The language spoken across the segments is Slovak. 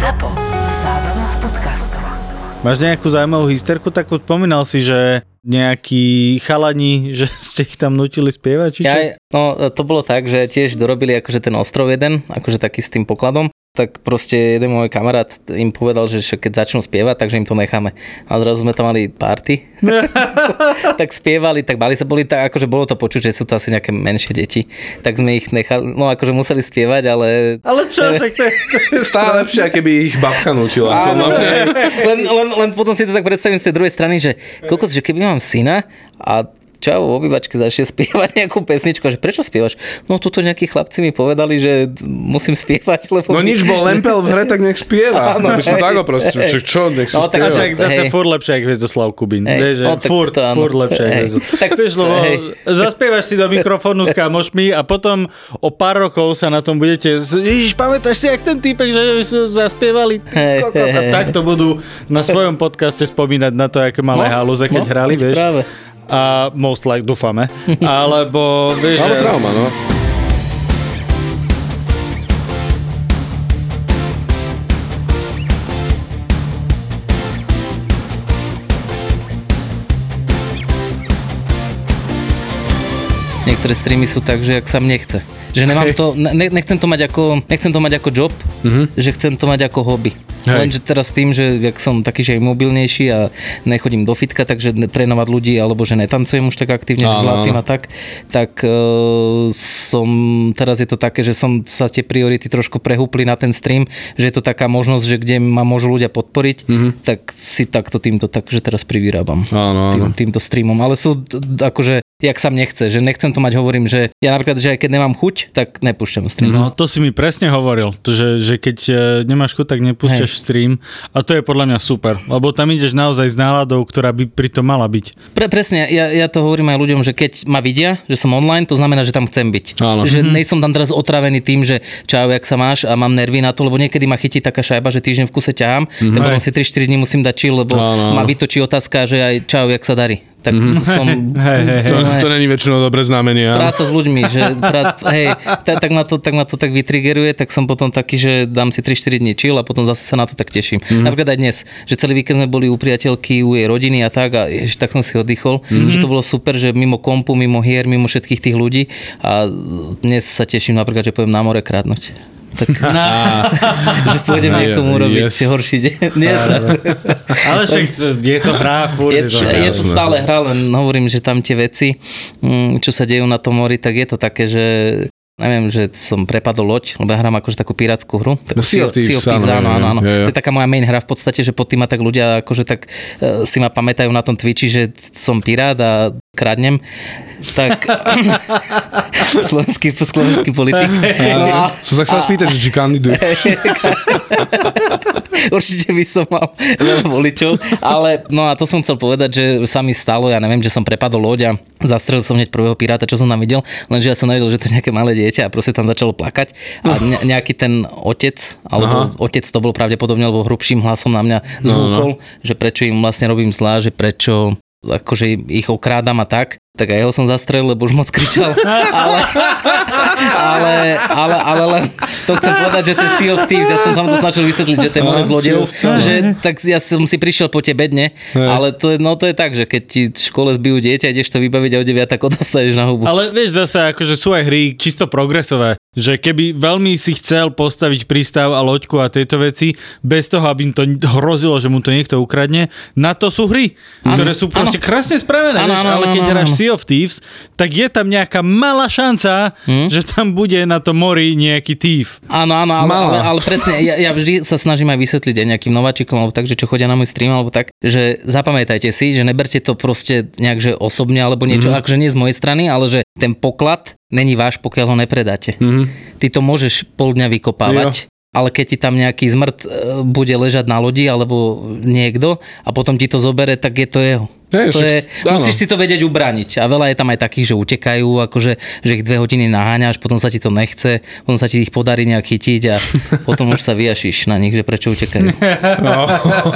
ZAPO. Zábrná v podcastov. Máš nejakú zaujímavú hysterku, takú spomínal si, že nejakí chalani, že ste ich tam nutili spievať, či čo? Ja, no to bolo tak, že tiež dorobili akože ten ostrov jeden, akože taký s tým pokladom tak proste jeden môj kamarát im povedal, že keď začnú spievať, takže im to necháme. A zrazu sme tam mali party, tak spievali, tak bali sa, boli tak, akože bolo to počuť, že sú to asi nejaké menšie deti, tak sme ich nechali, no akože museli spievať, ale... Ale čo, však to je, Stále lepšie, keby ich babka nutila. Áno, len, len, len potom si to tak predstavím z tej druhej strany, že kokos, že keby mám syna a čau, v obývačke začne spievať nejakú pesničku, že prečo spievaš? No tuto nejakí chlapci mi povedali, že musím spievať, lebo... No nič, bol Lempel v hre, tak nech spieva. Áno, by som tak proste, hej. čo, nech si No, tak- tak zase Hej. furt lepšie, ako Hviezoslav Kubín. Hej, Vieš, že no, tak furt, to furt lepšie. Hej. Hviezoslav. Tak- Vieš, lebo hej. zaspievaš si do mikrofónu s kamošmi a potom o pár rokov sa na tom budete... Ježiš, pamätáš si, jak ten týpek, že zaspievali? Hej, Kokos. A takto budú na svojom podcaste spomínať na to, aké malé No, halúze, keď no, hrali, vieš. práve. A most like, dúfame. Alebo, vieš, Alebo trauma, no. Niektoré streamy sú tak, že ak sa mne nechce. Že nemám to, ne, nechcem to mať ako, nechcem to mať ako job, že chcem to mať ako hobby. Hej. Lenže teraz tým, že jak som taký, že aj mobilnejší a nechodím do fitka, takže trénovať ľudí, alebo že netancujem už tak aktívne, že zlácim a tak, tak uh, som, teraz je to také, že som sa tie priority trošku prehúpli na ten stream, že je to taká možnosť, že kde ma môžu ľudia podporiť, tak si takto týmto tak, že teraz privyrábam Áno, áno. tým, týmto streamom. Ale sú akože, jak sa mne chce, že nechcem to mať, hovorím, že ja napríklad, že aj keď nemám chuť, tak nepúšťam stream. No to si mi presne hovoril, že, že keď e, nemáš chuť, tak nepúšťaš stream a to je podľa mňa super, lebo tam ideš naozaj s náladou, ktorá by pri tom mala byť. Pre, presne, ja, ja to hovorím aj ľuďom, že keď ma vidia, že som online, to znamená, že tam chcem byť. Áno. Že mm-hmm. nejsom tam teraz otravený tým, že čau, jak sa máš a mám nervy na to, lebo niekedy ma chytí taká šajba, že týždeň v kuse ťahám, mm-hmm. tak potom Hej. si 3-4 dní musím dať chill, lebo áno. ma vytočí otázka, že aj čau, jak sa darí. Tak mm-hmm. som... Hej, hej, To, som- to není väčšinou dobré znamenie. práca s ľuďmi, že prá, hej, tak, tak, ma to, tak ma to tak vytrigeruje, tak som potom taký, že dám si 3-4 dní chill a potom zase sa na to tak teším. Mm-hmm. Napríklad aj dnes, že celý víkend sme boli u priateľky, u jej rodiny a tak a jež, tak som si oddychol, mm-hmm. že to bolo super, že mimo kompu, mimo hier, mimo všetkých tých ľudí a dnes sa teším napríklad, že poviem na more krádnuť. Tak, že pôjdem niekomu robiť yes. horší deň. Nie, sa, Ale však je to hra, furt je, to je, to stále hra, len hovorím, že tam tie veci, mm, čo sa dejú na tom mori, tak je to také, že neviem, že som prepadol loď, lebo ja hrám akože takú pirátskú hru. Takú No, Sea of Thieves, áno, áno, áno. je, je. To je taká moja main hra v podstate, že pod tým ma tak ľudia akože tak e, si ma pamätajú na tom Twitchi, že som pirát a kradnem. Tak slovenský, slovenský politik. No a Som sa chcel spýtať, či kandiduje. Určite by som mal veľa voličov, ale no a to som chcel povedať, že sa mi stalo, ja neviem, že som prepadol loď a zastrelil som hneď prvého piráta, čo som tam videl, lenže ja som nevedel, že to je nejaké malé dieťa a proste tam začalo plakať a ne, nejaký ten otec, alebo Aha. otec to bol pravdepodobne, alebo hrubším hlasom na mňa zhúkol, že prečo im vlastne robím zlá, že prečo akože ich okrádam a tak, tak aj jeho som zastrelil, lebo už moc kričal. ale, ale, ale, ale len to chcem povedať, že to je Sea of Thieves, ja som sa to snažil vysvetliť, že to je Aha, zlodejov, že tak ja som si prišiel po tebe dne, ale to je, no to je tak, že keď ti v škole zbijú dieťa, ideš to vybaviť a o 9 tak odostaneš na hubu. Ale vieš zase, akože sú aj hry čisto progresové, že keby veľmi si chcel postaviť prístav a loďku a tieto veci, bez toho, aby im to hrozilo, že mu to niekto ukradne, na to sú hry, ktoré sú proste krásne spravené, Áno, vieš, áno, ale áno, keď áno, hráš. Sea of Thieves, tak je tam nejaká malá šanca, že tam bude na tom mori nejaký thief. Áno, áno, ale, Malá. ale, ale presne, ja, ja vždy sa snažím aj vysvetliť aj nejakým nováčikom, alebo tak, že čo chodia na môj stream, alebo tak, že zapamätajte si, že neberte to proste nejak, že osobne, alebo niečo, mm-hmm. akože nie z mojej strany, ale že ten poklad není váš, pokiaľ ho nepredáte. Mhm. Ty to môžeš pol dňa vykopávať, ale keď ti tam nejaký zmrt e, bude ležať na lodi, alebo niekto, a potom ti to zobere, tak je to jeho. Hej, to však- je, áno. musíš si to vedieť ubraniť. A veľa je tam aj takých, že utekajú, akože, že ich dve hodiny naháňaš, potom sa ti to nechce, potom sa ti ich podarí nejak chytiť a potom už sa vyjašíš na nich, že prečo utekajú. No.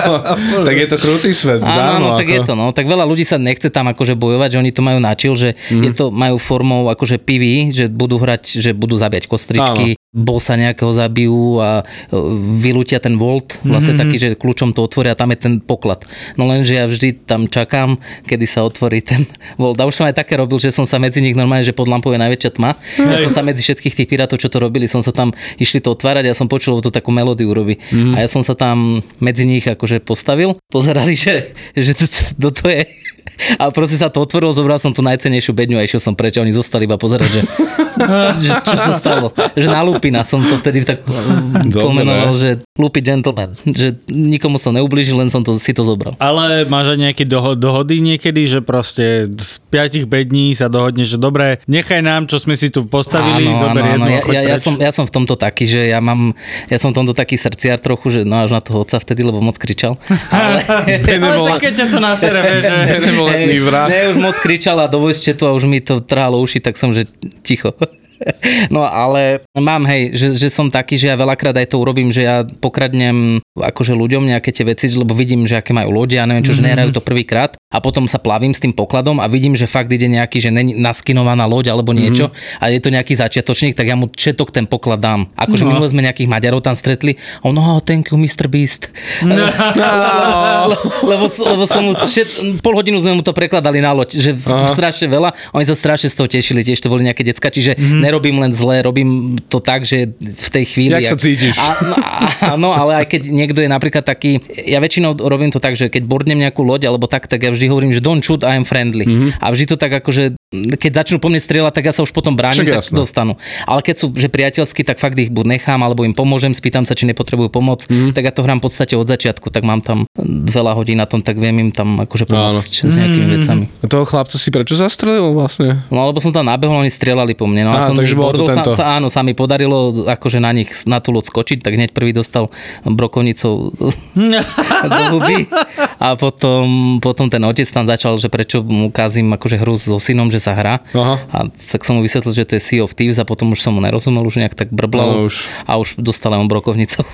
tak je to krutý svet, Áno, áno. áno, tak je to, no. Tak veľa ľudí sa nechce tam akože bojovať, že oni to majú načil, že Mhm. je to majú formou akože PV, že budú hrať, že budú zabíjať kostričky, bossa nejakého zabijú a e, vylútia ten volt, vlastne taký, že kľúčom to otvoria a tam je ten poklad. No lenže ja vždy tam čakám, kedy sa otvorí ten volt. A už som aj také robil, že som sa medzi nich normálne, že pod lampou je najväčšia tma. Ja som sa medzi všetkých tých pirátov, čo to robili, som sa tam išli to otvárať, ja som počul, to takú melódiu robí. A ja som sa tam medzi nich akože postavil, pozerali, že, že to, to, to je. A proste sa to otvorilo, zobral som tú najcenejšiu bedňu a išiel som preč a oni zostali iba pozerať, že, že čo sa stalo. Že na Lupina som to vtedy tak Dobre. pomenoval, že Lupi gentleman. Že nikomu som neublížil, len som to, si to zobral. Ale máš aj nejaké doho- dohody niekedy, že proste z piatich bední sa dohodne, že dobre, nechaj nám, čo sme si tu postavili, zober jednu a Ja, ja, ja, som, ja som v tomto taký, že ja mám, ja som v tomto taký srdciar trochu, že no až na toho otca vtedy, lebo moc kričal. Ale, Ale tak keď ťa to nasere, že... Benevolentný vrah. Ne, už moc kričala do voice chatu a už mi to trhalo uši, tak som, že ticho. No ale mám, hej, že, že som taký, že ja veľakrát aj to urobím, že ja pokradnem akože ľuďom nejaké tie veci, lebo vidím, že aké majú lode a neviem čo, že nehrajú to prvýkrát a potom sa plavím s tým pokladom a vidím, že fakt ide nejaký, že není naskinovaná loď alebo niečo a je to nejaký začiatočník, tak ja mu všetok ten poklad dám. Akože No. minule sme nejakých Maďarov tam stretli a on, oh, thank you, Mr. Beast. No. lebo, lebo, lebo som mu všet, pol hodinu sme mu to prekladali na loď, že Aha. strašne veľa. Oni sa strašne z toho tešili, tiež to boli nejaké decka, čiže mm-hmm. Nerobím len zle, robím to tak, že v tej chvíli... Jak sa cítiš? A, no, ale aj keď niekto je napríklad taký, ja väčšinou robím to tak, že keď bordnem nejakú loď alebo tak, tak ja vždy hovorím, že don't shoot, I am friendly. Mhm. Mm-hmm. A vždy to tak akože, keď začnú po mne strieľať, tak ja sa už potom bránim, Však tak jasné. dostanú. Ale keď sú že priateľskí, tak fakt ich buď nechám, alebo im pomôžem, spýtam sa, či nepotrebujú pomoc, mm. tak ja to hrám v podstate od začiatku, tak mám tam veľa hodín na tom, tak viem im tam akože pomôcť s nejakými Mhm. vecami. A toho chlapca si prečo zastrelil vlastne? No lebo som tam nabehol, oni strieľali po mne. No, Á, a som takže bol to tento. sa, sa, áno, sa mi podarilo akože na nich na tú loď skočiť, tak hneď prvý dostal brokovnicou do huby a potom, potom ten otec tam začal, že prečo mu kazím akože hru so synom, že sa hrá. Aha. A tak som mu vysvetlil, že to je Sea of Thieves a potom už som mu nerozumel, už nejak tak brblal Áno, už. a už dostal len brokovnicou.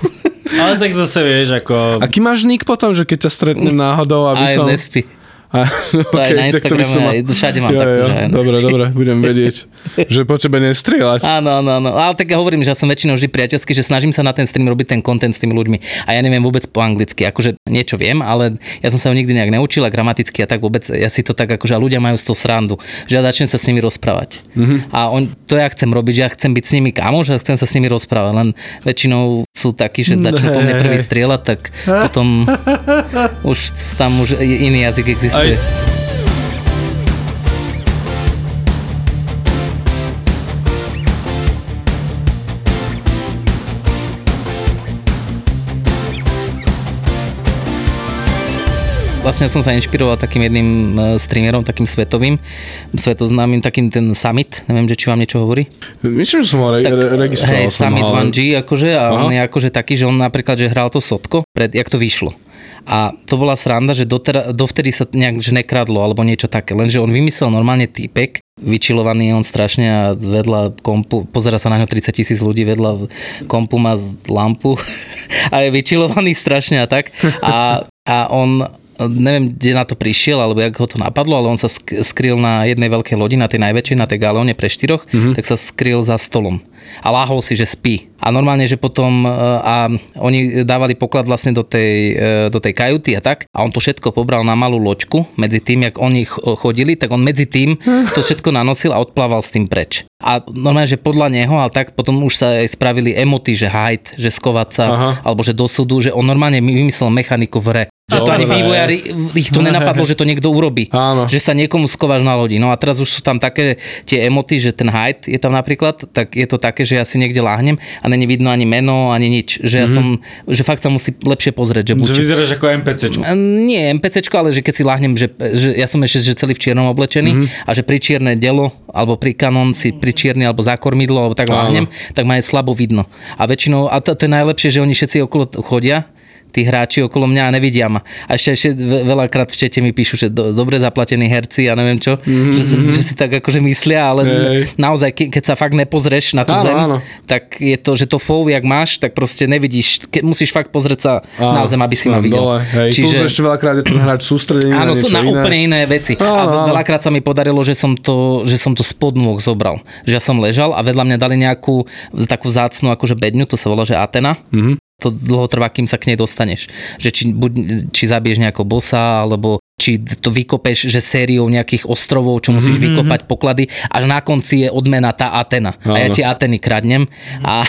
Ale tak zase vieš, ako... Aký máš nick potom, že keď ťa stretnem náhodou, aby Aj som... nespí. A, To aj na Instagrame, aj všade mám jo, takto, že na- Dobre, dobre, budem vedieť, že po tebe nestrieľať. Áno, áno, áno. Ale tak ja hovorím, že ja som väčšinou vždy priateľský, že snažím sa na ten stream robiť ten content s tými ľuďmi. A ja neviem vôbec po anglicky. Akože niečo viem, ale ja som sa ho nikdy nejak neučil a gramaticky a tak vôbec ja si to tak akože a ľudia majú z toho srandu, že ja začnem sa s nimi rozprávať. Mm-hmm. A on, to ja chcem robiť, že ja chcem byť s nimi kamoš a chcem sa s nimi rozprávať. Len väčšinou sú takí, že začnú po mne prvý strieľať, tak potom už tam už iný jazyk existuje. Aj- Vlastne som sa inšpiroval takým jedným e, streamerom, takým svetovým, svetoznámym, takým ten Summit, neviem, že či vám niečo hovorí. Myslím, že som ho re- re- registroval. hej, Summit ale- 1G, akože, a Aha. on je akože taký, že on napríklad, že hral to sotko, pred, jak to vyšlo. A to bola sranda, že dotera, dovtedy sa nejak že nekradlo, alebo niečo také. Lenže on vymyslel normálne týpek, vyčilovaný on strašne a vedľa kompu, pozera sa na ňo 30 tisíc ľudí, vedľa kompu má lampu a je vyčilovaný strašne a tak. A, a on neviem, kde na to prišiel, alebo jak ho to napadlo, ale on sa sk- skryl na jednej veľkej lodi, na tej najväčšej, na tej galóne pre štyroch, mm-hmm. tak sa skryl za stolom. A láhol si, že spí. A normálne, že potom e, a oni dávali poklad vlastne do tej, e, do tej kajuty a tak. A on to všetko pobral na malú loďku. Medzi tým, jak oni ch- chodili, tak on medzi tým to všetko nanosil a odplával s tým preč. A normálne, že podľa neho, ale tak potom už sa aj spravili emoty, že hide, že skovať sa, Aha. alebo že do súdu, že on normálne vymyslel mechaniku v hre. Že to ani vývojári, ich to nenapadlo, že to niekto urobí. Áno. Že sa niekomu skováš na lodi. No a teraz už sú tam také tie emoty, že ten hide je tam napríklad, tak je to také, že ja si niekde láhnem a není vidno ani meno, ani nič. Že ja som, že fakt sa musí lepšie pozrieť. Že buď, Že vyzeráš ako NPCčko. nie MPCčko, ale že keď si láhnem, že, že ja som ešte že celý v čiernom oblečený mm-hmm. a že pri čierne delo alebo pri kanon si pri čierny alebo za kormidlo alebo tak láhnem, tak ma je slabo vidno. A väčšinou, a to, to je najlepšie, že oni všetci okolo chodia, tí hráči okolo mňa a nevidia ma. A ešte, ešte ve- veľakrát v čete mi píšu, že do, dobre zaplatení herci a neviem čo, mm-hmm. že, si, že si tak akože myslia, ale Hej. naozaj, ke, keď sa fakt nepozrieš na tú Áno, zem, áno. tak je to, že to fou, jak máš, tak proste nevidíš, ke, musíš fakt pozrieť sa na zem, aby si ma videl. Dole, hej. Čiže... Plus ešte veľakrát je ten hráč sústredený Áno, na sú niečo na iné. úplne iné veci. Áno, a áno. veľakrát sa mi podarilo, že som to, že som to spod nôh zobral. Že ja som ležal a vedľa mňa dali nejakú takú vzácnu akože bedňu, to sa volá, že Atena. Mhm. Mm-hmm. To dlho trvá, kým sa k nej dostaneš. Že či, buď, či zabiješ nejakého bossa, alebo či to vykopeš, že sériou nejakých ostrovov, čo musíš Mhm, mm-hmm. vykopať poklady, až na konci je odmena tá Atena. A ja Áno. ti Ateny kradnem a,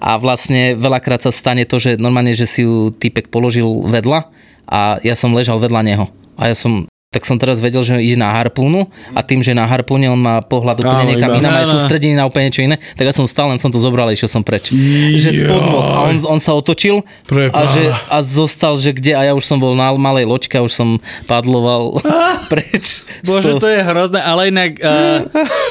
a vlastne veľakrát sa stane to, že normálne, že si ju typek položil vedľa a ja som ležal vedľa neho. A ja som tak som teraz vedel, že ide na harpúnu a tým, že na harpúne on má pohľad úplne Áno, niekam iba. inám a je sústredený na úplne niečo iné, tak ja som stal, len som to zobral a išiel som preč. Že nôh. a on, on sa otočil a, že, a zostal, že kde a ja už som bol na malej loďke už som padloval preč. z Bože, to je hrozné, ale inak uh,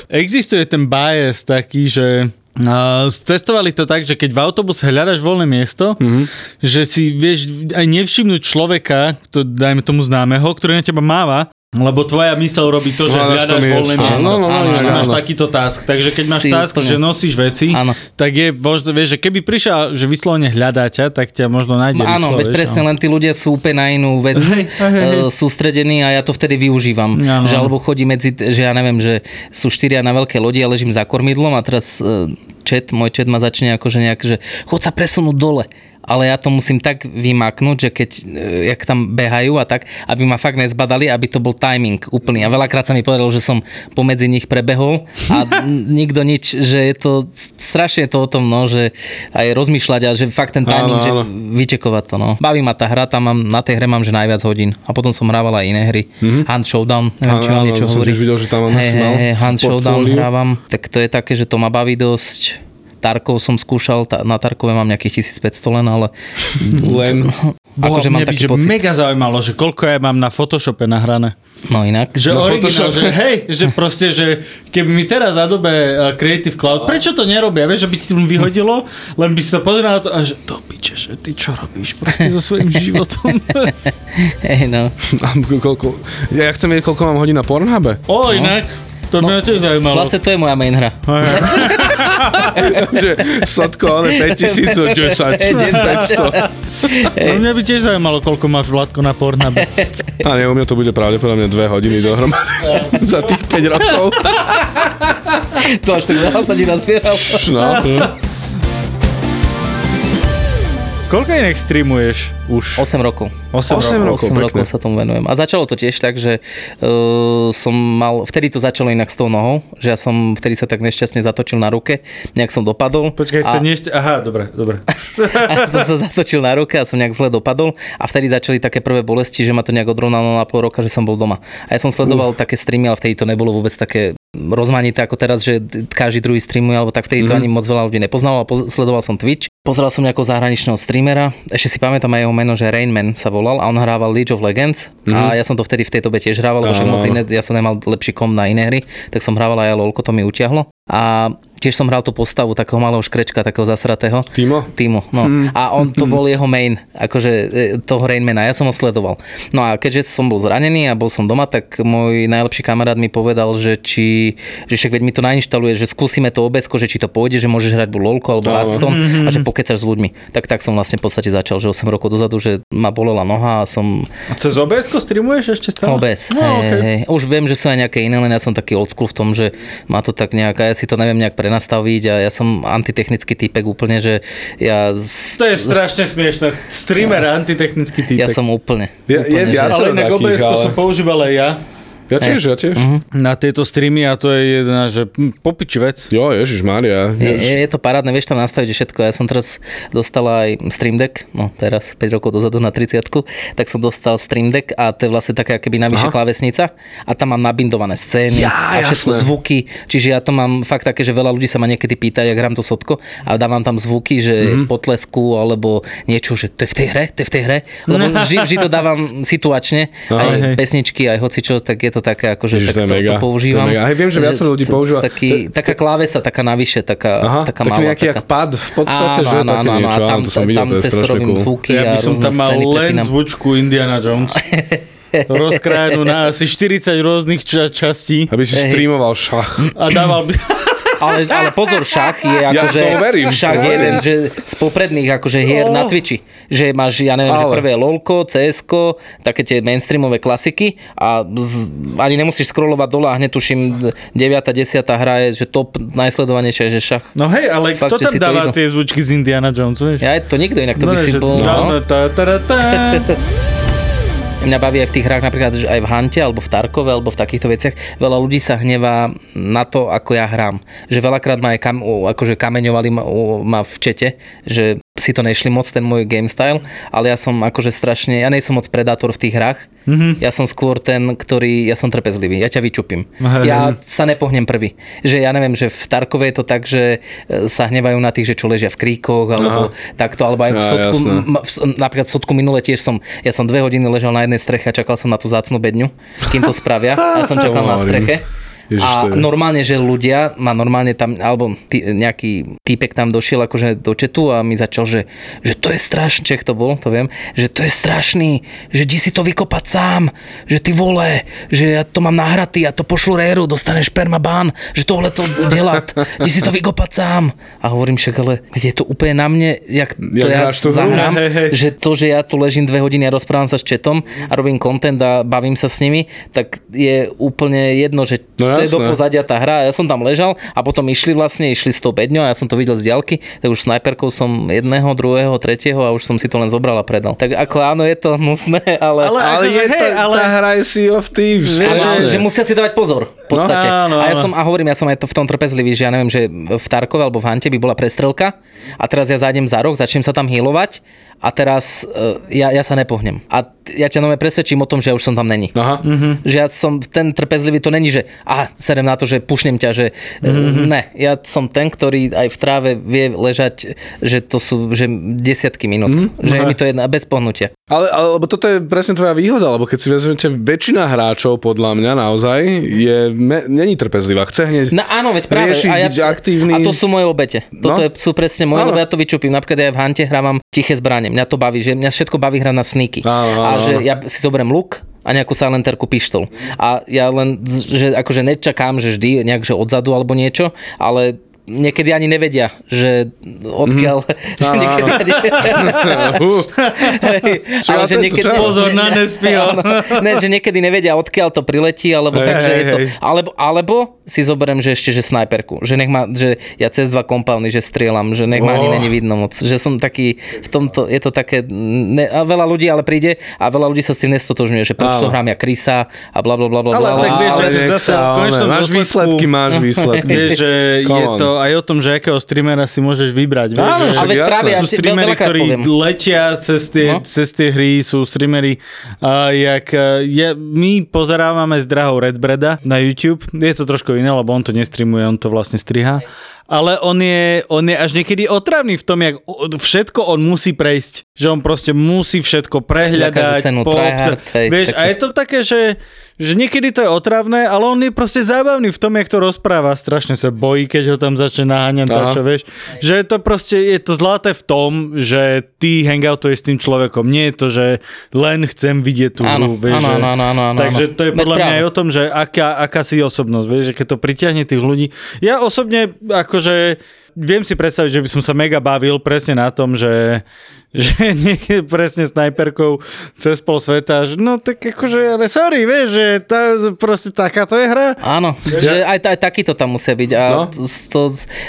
existuje ten bias taký, že Uh, testovali to tak, že keď v autobuse hľadaš voľné miesto, mm-hmm. že si vieš aj nevšimnúť človeka, to dajme tomu známeho, ktorý na teba máva, lebo tvoja mysel robí to, že Hľadaš to hľadaš voľné miesto. miesto. No, no, no, Áno, že áno, máš áno. takýto task. Takže keď máš Si task, úplne. že nosíš veci, Áno. tak je možno, vieš, že keby prišiel, že vyslovene hľadá ťa, tak ťa možno nájde No Áno, rýchlo, veď vieš, presne no. len tí ľudia sú úplne na inú vec Hej, hej, hej. eh, sústredení a ja to vtedy využívam. Áno. Že alebo chodí medzi, že ja neviem, že sú štyria na veľké lodi a ležím za kormidlom a teraz chat, môj chat ma začne akože nejak, že chod sa presunúť dole. Ale ja to musím tak vymaknúť, že keď, eh, jak tam behajú a tak, aby ma fakt nezbadali, aby to bol timing úplný. A veľakrát sa mi povedalo, že som pomedzi nich prebehol a nikto nič, že je to strašne to o tom, no, že aj rozmýšľať a že fakt ten timing, Áno, že vyčekovať to. No. Baví ma tá hra, tam mám, na tej hre mám že najviac hodín. A potom som hrával aj iné hry. Mm-hmm. Hunt Showdown, neviem, či Áno, vám áno, niečo hovorí. videl, že tam mal hej, v Hunt Showdown hrávam. Tak to je také, že to ma baví dosť. Tarkov som skúšal, na Tarkove mám nejakých 1500 len, ale Len... Boha, akože mám by, taký že pocit. mega zaujímalo, že koľko ja mám na Photoshope nahrané. no inak. Že Na originál, že hej, že proste, že keby mi teraz Adobe uh, Creative Cloud, prečo to nerobia? Vieš, že by ti to vyhodilo, len by si sa pozeral na to a že to piče, že ty čo robíš proste so svojím životom? Hej, no. A koľko... Ja chcem vedieť, koľko mám hodín na Pornhube. o, inak, to by ma tiež zaujímalo. Vlastne to je moja main hra. že Sotko, ale 5000, 10, 500. No, mňa by tiež zaujímalo, koľko máš Vládko na Pornhube. A nie, u mňa to bude pravdepodobne 2 hodiny dohromady za tých 5 rokov. to až tak veľa sa ti. No, Koľko inak streamuješ už? 8 rokov. 8, 8 rokov. rokov. 8 pekne. rokov sa tomu venujem. A začalo to tiež tak, že uh, som mal, vtedy to začalo inak s tou nohou, že ja som vtedy sa tak nešťastne zatočil na ruke, nejak som dopadol. Počkaj, a, sa nešte... Aha, dobre, dobre. a som sa zatočil na ruke a som nejak zle dopadol a vtedy začali také prvé bolesti, že ma to nejak odrovnalo na pol roka, že som bol doma. A ja som sledoval také streamy, ale vtedy to nebolo vôbec také rozmanité ako teraz, že každý druhý streamuje, alebo tak vtedy to ani moc veľa ľudí nepoznalo, poz- sledoval som Twitch. Pozeral som nejakého zahraničného streamera, ešte si pamätám aj jeho meno, že Rainman sa volal a on hrával League of Legends. A ja som to A tiež som hral tú postavu takého malého škrečka, takého zasratého. Timo? Timo, no. A on to bol jeho main, akože e, toho Rainmana, ja som ho sledoval. No a keďže som bol zranený a bol som doma, tak môj najlepší kamarát mi povedal, že či, že však veď mi to nainštaluje, že skúsime to obs že či to pôjde, že môžeš hrať buď LOLko alebo. Hearthstone a že pokecaš s ľuďmi. Tak tak som vlastne v podstate začal, že 8 rokov dozadu, že ma bolela noha a som A cez obs streamuješ ešte stále? OBS. No, hej, okay. hej. Už viem, že sú aj nejaké iné, len ja som taký old school v tom, že má to tak nejak, a ja si to neviem nejak prenastaviť a ja som antitechnický typek úplne, že ja, To je strašne smiešné. Streamer, antitechnický typek. ja som úplne. Je- je úplne viac- že- ale inak obs ale- som používal aj ja Ja tiež, ja tiež. na tieto streamy a to je jedna, že popiči vec. Jo, Ježiš Maria. Je, je, je to parádne, vieš tam nastaviť že všetko. Ja som teraz dostal aj Stream Deck, no teraz 5 rokov dozadu na 30 tak som dostal Stream Deck a to je vlastne taká keby navyše Aha. klávesnica a tam mám nabindované scény Ja, a všetko jasné. zvuky, čiže ja to mám fakt také, že veľa ľudí sa ma niekedy pýta, jak hrám to sotko a dávam tam zvuky, že Mhm. mm-hmm. potlesku alebo niečo, že to je v tej hre, to je v tej hre, lebo vždy, vždy to dávam situačne, aj Hej. pesničky, aj hocičo, tak je to to také, akože Ježiš, tak to mega, to používam. to je mega. Hej, viem, že viacero ľudí používa. Taký, taká klávesa, taká navyše, taká, Aha, taká taký malá. nejaký taká... pad v podstate, áno, že áno, také áno, niečo, a tam, to som videl, tam to je cez to strašne robím cool. zvuky Ja a by som tam mal scény len prepínam. zvučku Indiana Jones. Rozkrajanú na asi 40 rôznych ča- častí Aby si streamoval šach. a dával by... Ale, ale pozor, šach je Ja akože... to verím, šach je jeden že z popredných akože hier na Twitchi. Že máš, ja neviem, že Ale. prvé LOLko, CSko, také tie mainstreamové klasiky a z, ani nemusíš scrollovať dole a hneď tuším 9. 10. hra je, že top najsledovanejšia, že šach. No hej, ale Fakt, kto že tam si to dáva tie zvučky z Indiana Jones, vieš? Ja to nikto inak, to by No, si že bol... No. Mňa baví aj v tých hrách napríklad, že aj v Hante, alebo v Tarkove, alebo v takýchto veciach. Veľa ľudí sa hnevá na to, ako ja hrám. Že veľakrát ma aj kam, akože kameňovali ma, ma v čete, že si to nešli moc ten môj game style, ale ja som akože strašne, ja nejsem moc predátor v tých hrách. Mm-hmm. Ja som skôr ten, ktorý, ja som trpezlivý, ja ťa vyčupím. Hej. Ja sa nepohnem prvý. Že ja neviem, že v Tarkove je to tak, že e, sa hnevajú na tých, že čo ležia v kríkoch, alebo takto, alebo aj v Ja, jasné. ma- v, napríklad v sotku minule tiež som, ja som dve hodiny ležal na jednej streche a čakal som na tú zácnu bedňu, kým to spravia. A ja som čakal na streche. Ježiš, a to je- normálne, že ľudia ma normálne tam, alebo tý, nejaký týpek tam došiel akože do četu a mi začal, že, že to je strašný, Čech to bol, to viem, že to je strašný, že di si to vykopať sám, že ty vole, že ja to mám nahratý a to pošlu réru, dostaneš permabán, že tohle to delať, di si to vykopať sám. A hovorím však, ale je to úplne na mne, jak to ja tú hru? zahrám, Hej, hej. že to, že ja tu ležím dve hodiny a rozprávam sa s četom a robím content a bavím sa s nimi, tak je úplne jedno, že No to je do pozadia tá hra. Ja som tam ležal a potom išli vlastne, išli s tou bedňou a ja som to videl z diaľky, tak už snajperkou som jedného, druhého, tretieho a už som si to len zobral a predal. Tak ako áno, je to hnusné, ale... Ale Ale akože, je hej, tá, ale- tá hra je Sea of Thieves. Ale presne. že musia si dávať pozor, v podstate. áno, a ja áno. som, a hovorím, ja som aj to v tom trpezlivý, že ja neviem, že v Tarkove alebo v Hante by bola prestrelka a teraz ja zájdem za roh, začnem sa tam healovať a teraz uh, ja, ja sa nepohnem. A ja ťa nové presvedčím o tom, že ja už som tam není. Aha. Že ja som ten trpezlivý, to není, že aha, serem na to, že pušnem ťa, že mm-hmm. ne, ja som ten, ktorý aj v tráve vie ležať, že to sú že desiatky minút. Mm-hmm. Že je mi to jedna bez pohnutia. Ale, ale lebo toto je presne tvoja výhoda, lebo keď si vezmete, väčšina hráčov podľa mňa naozaj je, me, není trpezlivá. Chce hneď No áno, veď práve. riešiť, a, ja, byť aktívny. a to sú moje obete. Toto No. je, sú presne moje, Áno. lebo ja to vyčupím. Napríklad ja v Hante hrávam tiché zbranie. Mňa to baví, že mňa všetko baví hrať na. Áno, áno, a že ja si zoberiem luk a nejakú silenterku pištol. A ja len, že akože nečakám, že vždy nejak, že odzadu alebo niečo, ale niekedy ani nevedia, že odkiaľ, že Áno, niekedy ani, Čo, ale že niekedy... čo? Pozor na Nespio. Áno. Ne, že niekedy nevedia, odkiaľ to priletí, alebo Hej, tak, že hej, je to... Alebo, alebo si zoberiem, že ešte, že snajperku. Že nech ma, že ja cez dva kompauny, že strieľam, že nech ma ani Oh. není vidno moc. Že som taký, v tomto, je to také, ne, a veľa ľudí ale príde a veľa ľudí sa s tým nestotožňuje, že prečo to hrám ja Krisa a bla bla bla bla. Ale tak vieš, ale zase v ale konečnom máš dôsledku- výsledky, máš výsledky. Vieš, že je to aj o tom, že akého streamera si môžeš vybrať. Vieš, Áno, že však A veď jasné. práve ja sú streamery, ktorí letia cez tie, No. cez tie hry, sú streamery, a jak uh, je, my pozerávame s drahou Redbreda na YouTube, je to trošku iné, lebo on to nestreamuje, on to vlastne striha. Ale on je, on je až niekedy otravný v tom, jak všetko on musí prejsť. Že on proste musí všetko prehľadať. Cenu tryhard, hej, Vieš, a je to také, že, že niekedy to je otravné, ale on je proste zábavný v tom, jak to rozpráva. Strašne sa bojí, keď ho tam začne naháňať, dačo, vieš. Že je to proste, je to zlaté v tom, že ty hangoutuješ s tým človekom. Nie je to, že len chcem vidieť tú Áno, hru, vieš. áno, áno, áno, áno, áno. Takže to je podľa mňa aj o tom, že aká, aká si osobnosť, vieš, že keď to pritiahne tých ľudí. Ja osobne, akože, viem si predstaviť, že by som sa mega bavil presne na tom, že, že niekde presne snajperkou cez pol sveta, že no tak akože, ale sorry, vieš, že tá, proste takáto je hra. Áno, že aj, aj takýto tam musia byť. A No. to, to,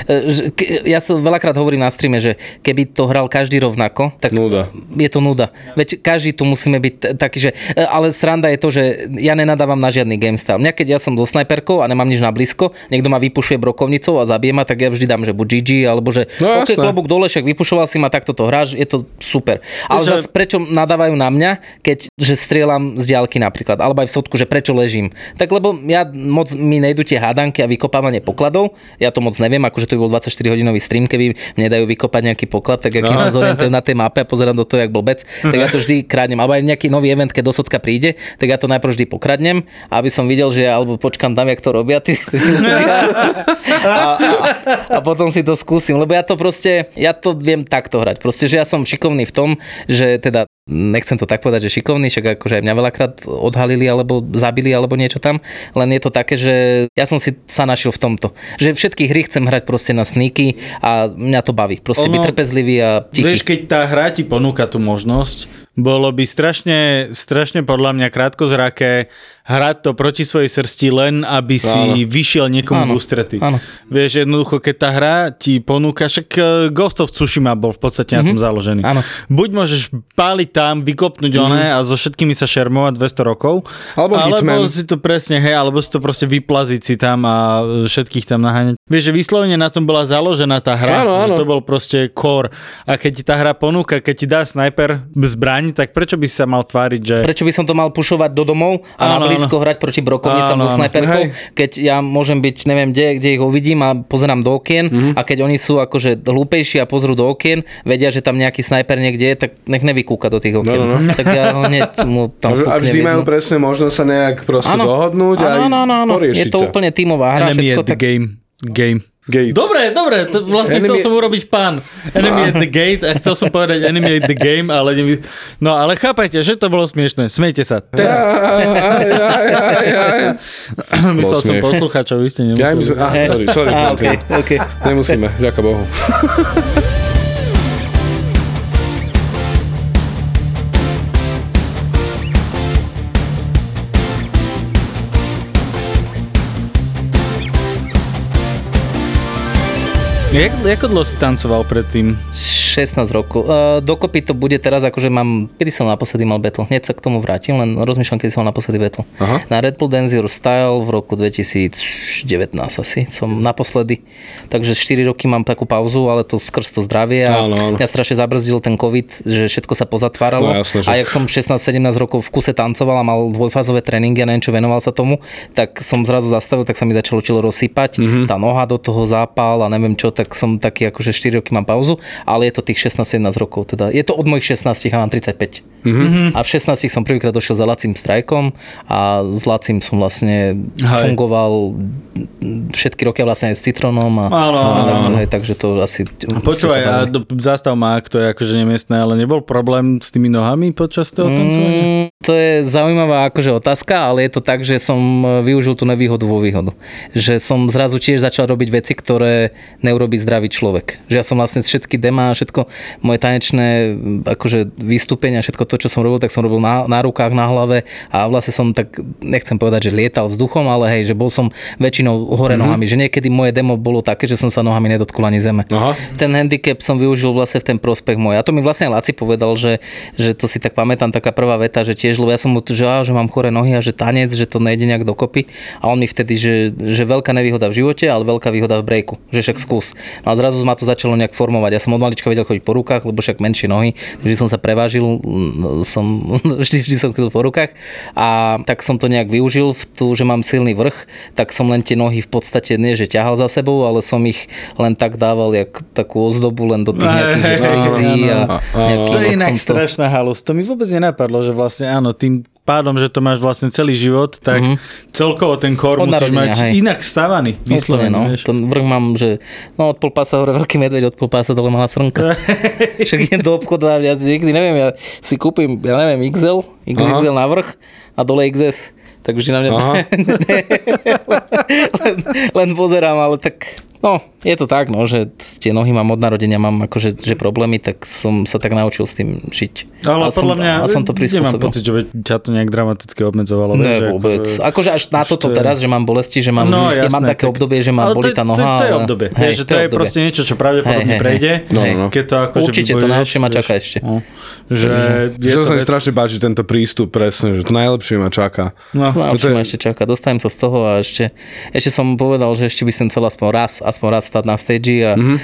že, ke- ja som veľakrát hovorím na streame, že keby to hral každý rovnako, tak Nuda. je to nuda. Veď každý tu musíme byť taký, že... e, Ale sranda je to, že ja nenadávam na žiadny game style. Mňa keď ja som do snajperkou a nemám nič na blízko, niekto ma vypušuje brokovnicou a zabije ma, tak ja vždy dám, že buď GG, alebo že No OK, jasné. klobúk dole, však vypušoval si ma, takto to hráš, je to super. Ale Že- zase prečo nadávajú na mňa, keď že strieľam z diaľky napríklad, alebo aj v sotku, že prečo ležím. Tak lebo ja moc mi nejdu tie hádanky a vykopávanie pokladov, ja to moc neviem, akože to by bol 24 hodinový stream, keby mne dajú vykopať nejaký poklad, tak akým sa zorientujem na tej mape a pozerám do toho, jak blbec, tak ja to vždy kradnem. Alebo aj nejaký nový event, keď do sotka príde, tak ja to najprv vždy pokradnem, aby som videl, že alebo počkam tam, jak to robia tí a, a, a, potom si to skúsim, lebo ja to proste, ja to viem takto hrať. Proste, že ja som šikovný v tom, že teda nechcem to tak povedať, že šikovný, však akože aj mňa veľakrát odhalili alebo zabili alebo niečo tam, len je to také, že ja som si sa našiel v tomto. Že všetky hry chcem hrať proste na sneaky a mňa to baví. Proste Ono- byť trpezlivý a tichý. Vieš, keď tá hra ti ponúka tú možnosť, bolo by strašne, strašne podľa mňa krátkozraké hrať to proti svojej srsti len, aby si Áno. vyšiel niekomu Áno. v ústrety. Áno. Vieš, jednoducho, keď tá hra ti ponúka, však eh, Ghost of Tsushima bol v podstate na tom založený. Mhm. Áno. Buď môžeš páliť tam, vykopnúť oné a so všetkými sa šermovať 200 rokov, Alebo alebo Hitman. si to presne, hej, alebo si to proste vyplaziť si tam a všetkých tam naháňať. Vieš, že vyslovene na tom bola založená tá hra, Áno, áno. že to bol proste core. A keď ti tá hra ponúka, keď ti dá sniper zbraň, tak prečo by si sa mal tváriť, že... Prečo by som to mal pušovať do domov a Áno, blízko hrať proti brokovnicám Áno, so áno. snajperkou, keď ja môžem byť, neviem kde, kde ich uvidím a pozerám do okien Mhm. a keď oni sú akože hlúpejší a pozrú do okien, vedia, že tam nejaký snajper niekde je, tak nech nevykúka do tých okien. No, no, no. Tak ja ho hneď mu tam A vždy majú presne možnosť sa nejak proste Áno. dohodnúť a áno, áno, áno, áno. Je to ťa. úplne tímová hra, Enemy všetko at the tak... game. Game. Gates. Dobre, dobre, to vlastne Enemy- chcel som urobiť pán. Enemy at the gate a chcel som povedať enemy at the game, ale nevy... No ale chápajte, že to bolo smiešné. Smejte sa. Teraz. Aj, aj, aj, aj, aj. Myslel som smiech. poslucháčov, vy ste Ja im nemuseli. sme... Ah, sorry, sorry. Martin. okay, okay. Nemusíme, ďaká Bohu. Jak, ako dlho si tancoval predtým? 16 rokov. Uh, dokopy to bude teraz, akože mám... Kedy som naposledy mal battle? Hneď sa k tomu vrátim, len rozmýšľam, kedy som mal naposledy battle. Aha. Na Red Bull Dance Your Style v roku 2019 asi som naposledy. Takže 4 roky mám takú pauzu, ale to skrz to zdravie a Áno, áno. mňa strašne zabrzdil ten COVID, že všetko sa pozatváralo. No, jasné, že- A jak som 16-17 rokov v kuse tancoval a mal dvojfázové tréningy a neviem čo, venoval sa tomu, tak som zrazu zastavil, tak sa mi začalo telo rozsypať, Mhm. mm-hmm. tá noha do toho zápal a neviem čo, tak som taký akože 4 roky mám pauzu, ale je to tých 16-17 rokov. Teda je to od mojich 16 a mám 35. Mhm. Mm-hmm. A v 16 som prvýkrát došiel za Lacím strajkom a s Lacím som vlastne Hej. fungoval všetky roky vlastne aj s Citronom a, Áno, a takto, áno. hej, takže to asi... Počúvaj, a do, zastav ma, to je akože nemiestné, ale nebol problém s tými nohami počas toho tancovania? Mm, to je zaujímavá akože otázka, ale je to tak, že som e, využil tú nevýhodu vo výhodu. Že som zrazu tiež začal robiť veci, ktoré neurobí zdravý človek. Že ja som vlastne všetky demá, všetko moje tanečné akože vystúpenia, všetko to, čo som robil, tak som robil na, na rukách, na hlave a vlastne som tak, nechcem povedať, že lietal vzduchom, ale hej, že bol som väčšinou hore Mhm. nohami. Že niekedy moje demo bolo také, že som sa nohami nedotkol ani zeme. Aha. Ten handicap som využil vlastne v ten prospech môj. A to mi vlastne Laci povedal, že, že to si tak pamätám, taká prvá veta, že tiež, lebo ja som mu že, á, že mám chore nohy a že tanec, že to nejde nejak dokopy. A on mi vtedy, že, že veľká nevýhoda v živote, ale veľká výhoda v breaku. Že však skús. No a zrazu ma to začalo nejak formovať. Ja som od malička vedel chodiť po rukách, lebo však menšie nohy, takže som sa prevážil, mm, som, vždy, vždy som chodil po rukách. A tak som to nejak využil v tú, že mám silný vrch, tak som len tie nohy v podstate nie, že ťahal za sebou, ale som ich len tak dával, jak takú ozdobu len do tých nejakých že Áno, frízy a áno. nejaký, To je inak to... strašná halus. To mi vôbec nenapadlo, že vlastne áno, tým pádom, že to máš vlastne celý život, tak mm-hmm. celkovo ten Mhm. Od musíš mať hej. inak stavaný. Vyslovene, no. vieš. Ten vrch mám, že no, od pol pása hore veľký medveď, od pol pása dole malá srnka. Však idem do obchodu a ja nikdy neviem, ja si kúpim, ja neviem, XL, XXL na vrch a dole XS. Tak vždy na mňa Aha. len, len pozerám, ale tak No, je to tak, no, že tie nohy mám od narodenia, mám akože že problémy, tak som sa tak naučil s tým žiť. Ale a som, podľa mňa, a som to nemám pocit, že by ťa to nejak dramaticky obmedzovalo. Ne, že vôbec. akože- Akože až na toto to je- teraz, že mám bolesti, že mám, No, ja jasné, mám také tak- obdobie, že ale boli tá noha. To, to je obdobie. Hej, Hej, že to je obdobie. proste niečo, čo pravdepodobne Hej, hej, prejde. hej. No, no. Keď to akože Určite, to najlepšie ma čaká ešte. No, že je Že sa mi strašne páči tento prístup, presne, že to najlepšie ma čaká. No, No, je- ma ešte čaká? Dostanem sa z toho a ešte, ešte som povedal, že ešte by som chcel aspoň raz, aspoň raz stať na stage a mm-hmm.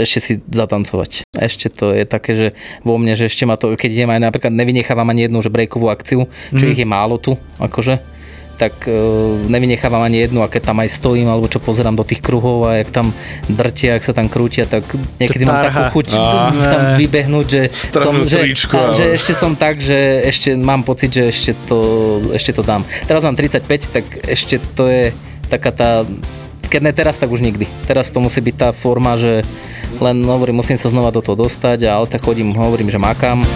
ešte si zatancovať. Ešte to je také, že vo mne, že ešte ma to, keď idem aj napríklad nevynechávam ani jednu že breakovú akciu, čo mm-hmm. ich je málo tu, akože tak uh, nevynechávam ani jednu a keď tam aj stojím alebo čo pozerám do tých kruhov a jak tam drtia, ak sa tam krútia, tak niekedy mám takú chuť Á. tam vybehnúť, že, som, že, tričko, a, ale- že ešte som tak, že ešte mám pocit, že ešte to, ešte to dám. Teraz mám 35, tak ešte to je taká tá keď ne teraz, tak už nikdy. Teraz to musí byť tá forma, že len hovorím, musím sa znova do toho dostať, ale tak chodím, hovorím, že makám.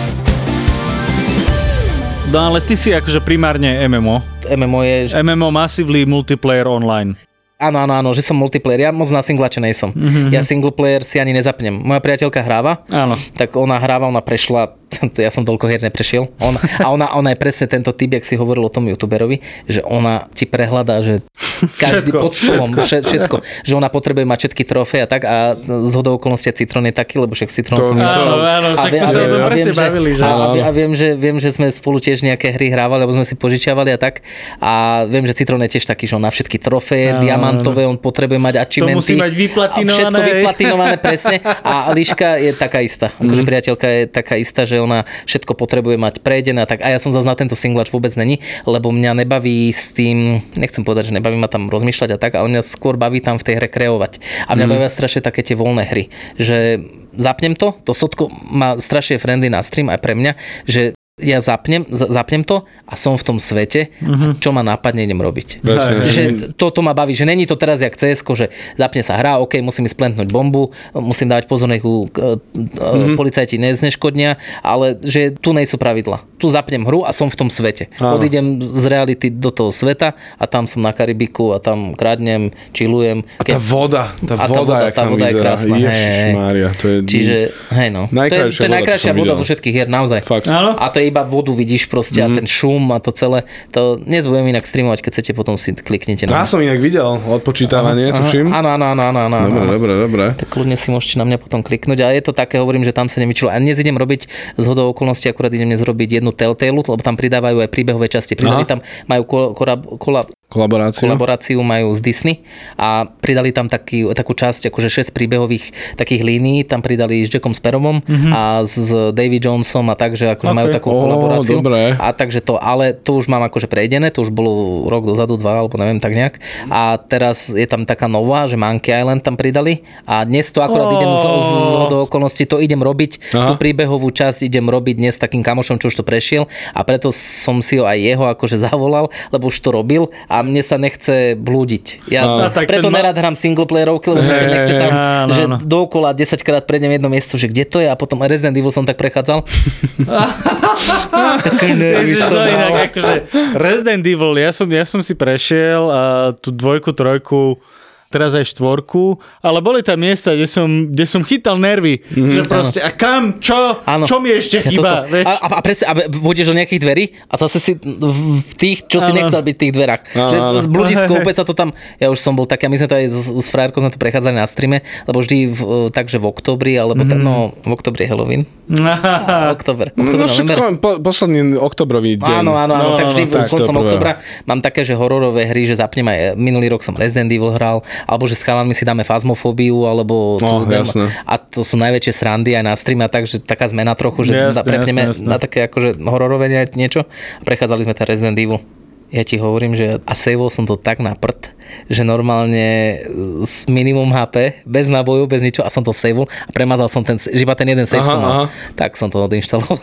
No ale ty si akože primárne MMO. MMO je, že MMO Massively Multiplayer Online. Áno, áno, áno, že som multiplayer. Ja moc na singlače nejsom. Mm-hmm. Ja single player si ani nezapnem. Moja priateľka hráva, Áno. tak ona hráva, ona prešla, to ja som toľko hier neprešiel. Ona, a ona, ona je presne tento typ, jak si hovoril o tom youtuberovi, že ona ti prehľadá, že každý Všetko, pod stolom, všetko. všetko. Že ona potrebuje mať všetky trofeje a tak a z hodou okolností Citron je taký, lebo však s Citronom To- som to-. Áno, áno, A však vie- to a sa a viem, že- bavili, že... a, a, vie- a viem, že, viem, že sme spolu tiež nejaké hry hrávali, alebo sme si požičiavali a tak. A viem, že Citron je tiež taký, že on na všetky Áno, diamantové, on potrebuje mať achievementy. musí mať vyplatinované, všetko vyplatinované, presne. A Liška je taká istá. Akože priateľka je taká istá, že ona všetko potrebuje mať prejdené a tak. A ja som zase na tento singlač vôbec není, lebo mňa nebaví s tým, nechcem povedať, že nebaví ma tam rozmýšľať a tak, ale mňa skôr baví tam v tej hre kreovať. A mňa bavia strašne také tie voľné hry, že zapnem to, to sotko má strašne friendly na stream aj pre mňa, že ja zapnem, za- zapnem to a som v tom svete a čo ma nápadne idem robiť. Presne. Že toto ma baví, že není to teraz jak cs že zapne sa hra, OK, musím ísť plentnúť bombu, musím dávať pozor, nech ju uh, mm-hmm. policajti nezneškodnia, ale že tu nejsú pravidla. Tu zapnem hru a som v tom svete. Áno. Odídem z reality do toho sveta a tam som na Karibiku a tam kradnem, čilujem. Tá voda, tá A tá voda, voda- jak tá tam voda je krásna, hej. Ježišmária, to je... Čiže, hej no. Najkrajšia to je, to je voda, najkrajšia voda videl. zo všetkých hier, naozaj. Fakt. Áno. A to iba vodu vidíš proste a ten šum a to celé. To dnes budem inak streamovať, keď chcete, potom si kliknite Ja na... som inak videl odpočítavanie, tuším. Áno, áno, áno, áno, áno. Dobre, áno. dobre, dobre. Tak kľudne si môžete na mňa potom kliknúť. A je to také, hovorím, že tam sa nevyčilo. A dnes idem robiť z hodou okolností, akurát idem dnes robiť jednu Telltale, lebo tam pridávajú aj príbehové časti. Pridali Aha. tam, majú ko- korab- kola- Kolaboráciu. kolaboráciu majú z Disney a pridali tam taký, takú časť, akože 6 príbehových takých línií, tam pridali s Jackom Sparrowom mm-hmm. a s Davy Jonesom a tak, že akože Ok. majú takú Ó, kolaboráciu. dobré. A takže to, ale to už mám akože prejdené, to už bolo rok dozadu, dva, alebo neviem, tak nejak. A teraz je tam taká nová, že Monkey Island tam pridali a dnes to akurát Ó. idem z, z, z do okolností, to idem robiť, Aha. tú príbehovú časť idem robiť dnes s takým kamošom, čo už to prešiel a preto som si ho aj jeho akože zavolal, lebo už to robil a mne sa nechce blúdiť. Ja tak preto ten ma- nerad hrám singleplayerovky, lebo mne sa nechce tam, áno, že áno. dookola 10 krát prejdem jedno miesto, že kde to je a potom Resident Evil som tak prechádzal. Nervy som no mal. inak akože Resident Evil, ja som, ja som si prešiel uh, tú dvojku, trojku, teraz aj štvorku, ale boli tam miesta, kde som, kde som chytal nervy, mm-hmm. že proste, a kam, čo, Áno. čo mi ešte Ja chýba, toto. vieš? A, a, a presne, a vôjdeš do nejakých dverí a zase si v tých, čo si Áno. nechcel byť v tých dverách. Áno, že áno. z blúdisko, úplne sa to tam, ja už som bol taký, a my sme to aj s, s frajerkou sme to prechádzali na streame, lebo vždy v, takže v oktobri, alebo mm. no, v oktobri je Halloween. Oktober. No Oktober, po, posledný oktobrový deň. Áno, áno, áno, No, tak no, vždy no, no, tak koncom oktobra mám také, že hororové hry, že zapnem aj minulý rok som Resident Evil hral, alebo že s chalami si dáme Fazmofóbiu, alebo No, tu jasné. a to sú najväčšie srandy aj na streame a tak, že taká zmena trochu, že Jasné, jasné, prepneme jasné, jasné. na také akože hororové nie- niečo prechádzali sme ten Resident Evil. Ja ti hovorím, že a saveol som to tak na prd, že normálne s minimum HP, bez nábojov, bez ničo a som to saveol a premazal som ten, že iba ten jeden save Aha, som mal. aha. Tak som to odinštaloval.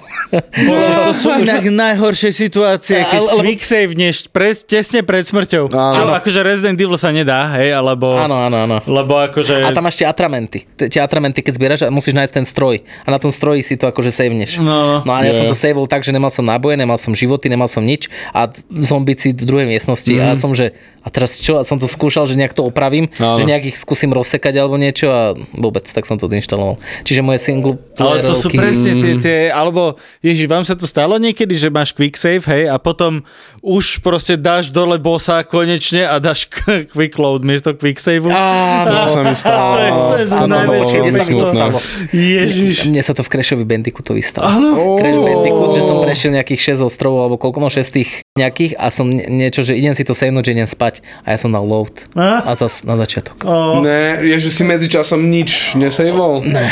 Bože, to sú inak najhoršie situácie, keď Ale- quick save neš pres, tesne pred smrťou. Áno. Čo, akože Resident Evil sa nedá, hej, alebo... Áno, áno, áno. Lebo akože... A tam máš tie atramenty. Tie atramenty, keď zbieraš, a musíš nájsť ten stroj. A na tom stroji si to akože saveneš. No. no a ja Je. som to saveol tak, že nemal som náboje, nemal som životy, nemal som nič a zombici v druhej miestnosti. Mm. A ja som, že a teraz čo? A som to skúšal, že nejak to opravím, Áno. že nejak ich skúsim rozsekať alebo niečo a vôbec, tak som to odinštaloval. Čiže moje single Ale to sú presne tie, tie, alebo ježiš, vám sa to stalo niekedy, že máš quick save, hej, a potom už proste dáš dole bossa konečne a dáš quick load miesto quick save. Áno, To sa mi stalo. To je- to je to Áno, najväčšie, kde veľmi sa mi to stalo. Ježiš. Mne sa to v Crashovi Bandicootovi stalo. Áno? Crash Bandicoot, že som prešiel nejakých 6 ostrovov, alebo koľko, no 6 tých nejakých a som nie- niečo, že idem si to sejnúť, že idem spať a ja som dal load. A? A zas na začiatok. O, Ne, je, že si medzi časom nič nesejvol? Ne.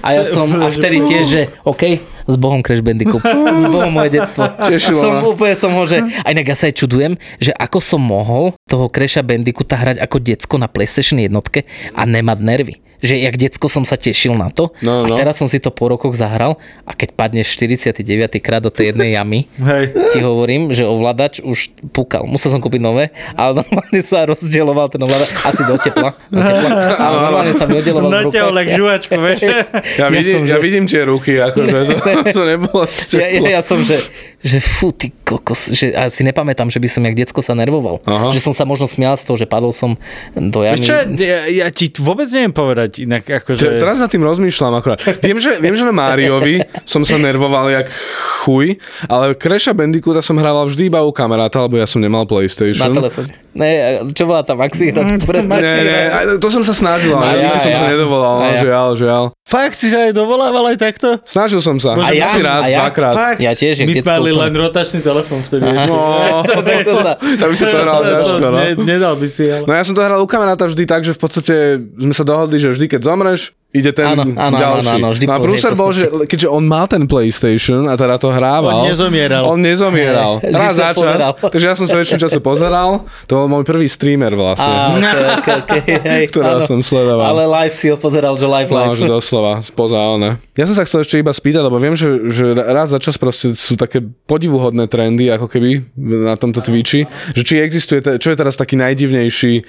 A ja som, a vtedy tiež, že OK, s Bohom Crash Bandicoot. S Bohom moje detstvo. Tešilo som ma. úplne som ho, že... A inak ja sa aj čudujem, že ako som mohol toho Crasha Bandicoota hrať ako decko na PlayStation jednotke a nemať nervy. Že jak decko som sa tešil na to No, no. a teraz som si to po rokoch zahral a keď padneš 49. krát do tej jednej jamy, hej. ti hovorím, že ovládač už púkal. Musel som kúpiť nové, ale normálne sa rozdieloval ten ovládač asi do tepla. Do tepla ale normálne sa mi rukách. jak žuvačku, vieš. Ja, Ja vidím, som, ja že- vidím tie ruky, akože to, to nebolo Ja, ja, tepla. ja som, že, že fú, ty kokos, že ja si nepamätám, že by som jak decko sa nervoval. Aha. Že som sa možno smial z toho, že padol som do jamy. Čo, ja, ja ti vôbec neviem povedať inak, akože... Te- Teraz nad tým rozmýšľam akorát. Viem, že, viem, že na Máriovi som sa nervoval jak chuj, ale Crasha Bandicoota som hrával vždy iba u kamaráta, lebo ja som nemal Na PlayStation. telefóne. Ne, čo bola tá Maxi hra? Nie, aj to som sa snažil, ale ja, nikdy som ja. sa nedovolal, no, ja. žiaľ, žiaľ. Fakt si sa aj dovolával aj takto? Snažil som sa. Bože, Asi a ja- raz, a ja- dvakrát. Fakt? Ja tiež, My sme mali len rotačný telefón vtedy. No, to sa... tam by sa to hral ťažko, no. ne, nedal by si, ale... No ja som to hral u kamaráta vždy tak, že v podstate sme sa dohodli, že vždy keď zomreš, ide ten Áno, áno, ďalší. áno, áno, vždy no a prúser bol, že keďže on mal ten PlayStation a teda to hrával. On nezomieral. On nezomieral. Raz za čas. Takže ja som sa väčšinu času pozeral. To bol môj prvý streamer vlastne. Á, okay, okay, okay, hej, Ktorého áno. som sledoval. Ale live si ho pozeral, že live, No, live. že doslova, spoza one. Ja som sa chcel ešte iba spýtať, lebo viem, že, že raz za čas proste sú také podivuhodné trendy, ako keby na tomto Twitchi, že či existuje, čo je teraz taký najdivnejší,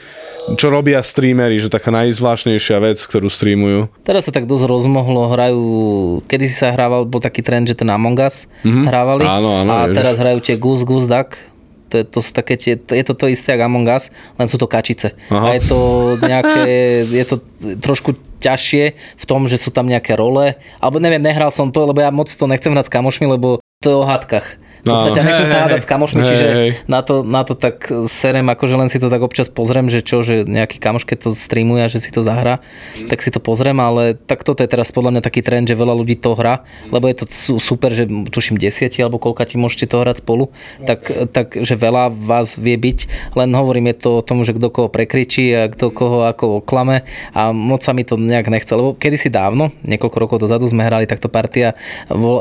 čo robia streamery, že taká najzvláštnejšia vec, ktorú streamujú. Teraz sa tak dosť rozmohlo, hrajú, kedy si sa hrával, bol taký trend, že ten Among Us hrávali. Mhm. Áno, áno, A ježiš. teraz hrajú tie Goose Goose Duck. To je, to sú také tie, je to to isté ako Among Us, len sú to kačice. Aha. A je to nejaké, je to trošku ťažšie v tom, že sú tam nejaké role. Alebo neviem, nehral som to, lebo ja moc to nechcem hrať s kamošmi, lebo to je o hádkach. V podstate Áno. nechcem Hej, sa hej, hádať s kamošmi, hej, čiže hej. na to, na to tak serem, akože len si to tak občas pozriem, že čo, že nejaký kamoš, keď to streamuje že si to zahrá, tak si to pozriem, ale tak toto je teraz podľa mňa taký trend, že veľa ľudí to hrá, lebo je to su- super, že tuším desiati alebo koľka ti môžete to hrať spolu, tak, tak že veľa vás vie byť, len hovorím je to o tom, že kto koho prekričí a kto koho ako oklame a moc sa mi to nejak nechce, lebo kedysi dávno, niekoľko rokov dozadu sme hrali takto partia,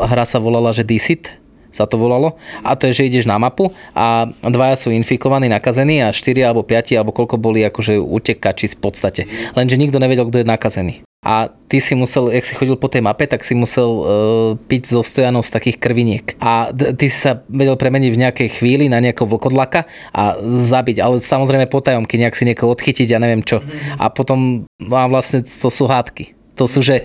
hra sa volala, že Deceit, sa to volalo. A to je, že ideš na mapu a dvaja sú infikovaní, nakazení a štyria alebo piati alebo koľko boli akože utekači v podstate. Lenže nikto nevedel, kto je nakazený. A ty si musel, jak si chodil po tej mape, tak si musel uh, piť zo stojanov z takých krviniek. A ty si sa vedel premeniť v nejakej chvíli na nejakého vlkodlaka a zabiť, ale samozrejme potajomky, nejak si niekoho odchytiť a neviem čo. A potom, a vlastne to sú hádky. To sú, že,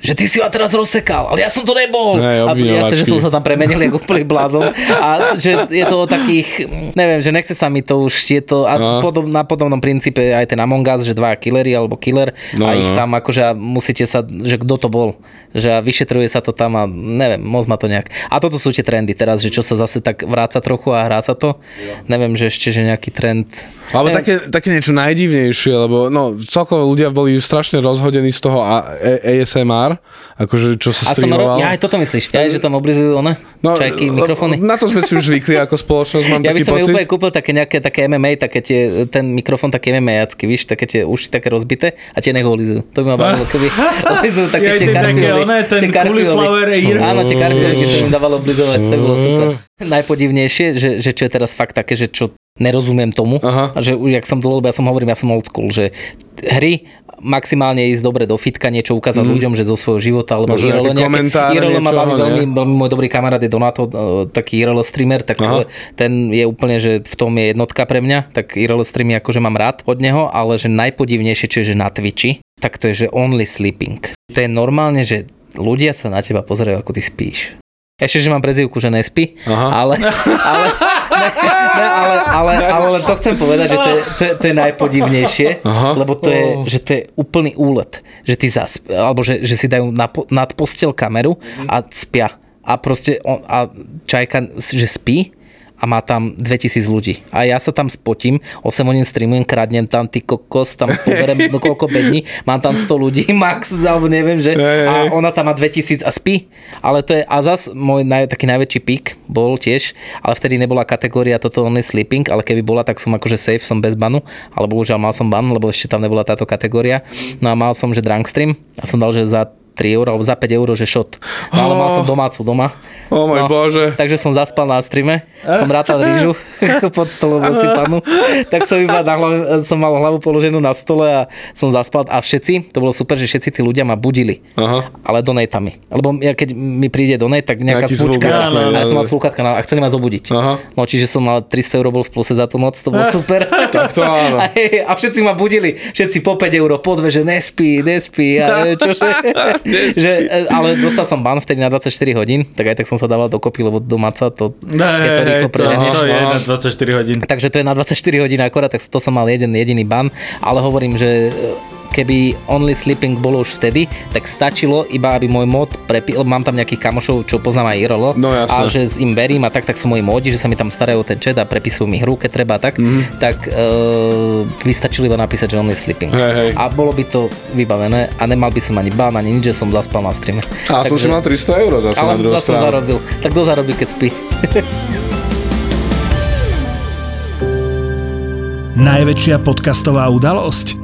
že ty si ma teraz rozsekal, ale ja som to nebol. Hej, a ja sa, že som sa tam premenil ako úplný blázon. A že je to o takých, neviem, že nechce sa mi to už, je to a No. podob, na podobnom princípe aj ten Among Us, že dva killery alebo killer No, a ich no. tam akože musíte sa, že kto to bol, že vyšetruje sa to tam a neviem, moc ma to nejak. A toto sú tie trendy teraz, že čo sa zase tak vráca trochu a hrá sa to. Neviem, že ešte, že nejaký trend. Alebo neviem, také, také niečo najdivnejšie, lebo no, celkovo ľudia boli strašne rozhodení z toho A- A- ASMR, akože čo sa streamoval. ja aj toto myslíš. Ja že tam oblizujú one? No, čajky, lebo mikrofóny? Na to sme si už zvykli ako spoločnosť, mám Ja by som pocit. úplne kúpil také nejaké také MMA, také tie, ten mikrofón taký MMA-jacký, víš, také tie uši také rozbité a tie nech ho lizujú. To by ma bavilo, keby lizujú také Ja, tie také one, ten cauliflower ear. Áno, tie karfioly by sa im dávalo oblizovať, to bolo super. Najpodivnejšie, že, že čo je teraz fakt také, že čo nerozumiem tomu, Aha. a že jak som dlho, ja som hovorím, ja som old school, že hry maximálne ísť dobre do fitka, niečo ukázať ľuďom, že zo svojho života, alebo Možno IRL, nejaké IRL ma baví veľmi, veľmi môj dobrý kamarát je Donato, e, taký IRL streamer, tak Aha. ten je úplne, že v tom je jednotka pre mňa, tak IRL streamy akože mám rád od neho, ale že najpodivnejšie, čo je, že na Twitchi, tak to je, že only sleeping. To je normálne, že ľudia sa na teba pozerajú, ako ty spíš. Ešte, že mám prezivku, že nespí, Aha. ale, ale, ne, ale, ale, ale len to chcem povedať, že to je, to je, to je najpodivnejšie, Aha. lebo to je, že to je úplný úlet, že ty zasp, alebo že, že si dajú na, nad postel kameru a spia. A proste on, a čajka, že spí a má tam 2000 ľudí. A ja sa tam spotím, 8 hodín streamujem, kradnem tam ty kokos, tam poberem no koľko bední, mám tam 100 ľudí max, alebo neviem, že a ona tam má 2000 a spí. Ale to je, a zas môj naj, taký najväčší pík bol tiež, ale vtedy nebola kategória toto only sleeping, ale keby bola, tak som akože safe, som bez banu, ale bohužiaľ mal som ban, lebo ešte tam nebola táto kategória. No a mal som, že drunk stream a som dal, že za 3 eur alebo za 5 eur, že shot. No ale mal som domácu doma. O môj bože. Takže som zaspal na streame, som rátal rýžu pod stolom osypanú, tak som iba na hlavu, som mal hlavu položenú na stole a som zaspal a všetci, to bolo super, že všetci tí ľudia ma budili, Aha. ale donatami. Lebo ja keď mi príde donate, tak nejaká Nejaký zvuk, smučka, jasné, a ja som mal slúchatka a chceli ma zobudiť. Aha. No čiže som mal 300 eur bol v pluse za tú noc, to bolo super. Tak to áno. A, a všetci ma budili, všetci po 5 eur, po dve, že nespí, nespí. A čože, že, e, ale dostal som ban vtedy na 24 hodín, tak aj tak som sa dával dokopy, lebo domáca to, keď to rýchlo to, preženieš. to je no. na 24 hodín. Takže to je na 24 hodín akorát, tak to som mal jeden jediný ban, ale hovorím, že e, keby Only Sleeping bolo už vtedy, tak stačilo iba, aby môj mod prepil, mám tam nejakých kamošov, čo poznám aj IRL, No, a že s im verím a tak, tak sú moji módi, že sa mi tam starajú ten chat a prepisujú mi hru, keď treba a tak, mm-hmm. tak uh, by stačilo iba napísať, že Only Sleeping. Hej, hej. A bolo by to vybavené a nemal by som ani ban, ani nič, že som zaspal na streame. A tu si mal 300 eur zase na ale druhú zase som stranu. zarobil. Tak kto zarobí, keď spí? Najväčšia podcastová udalosť?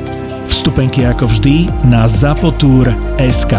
Vstupenky ako vždy na zapotur.sk.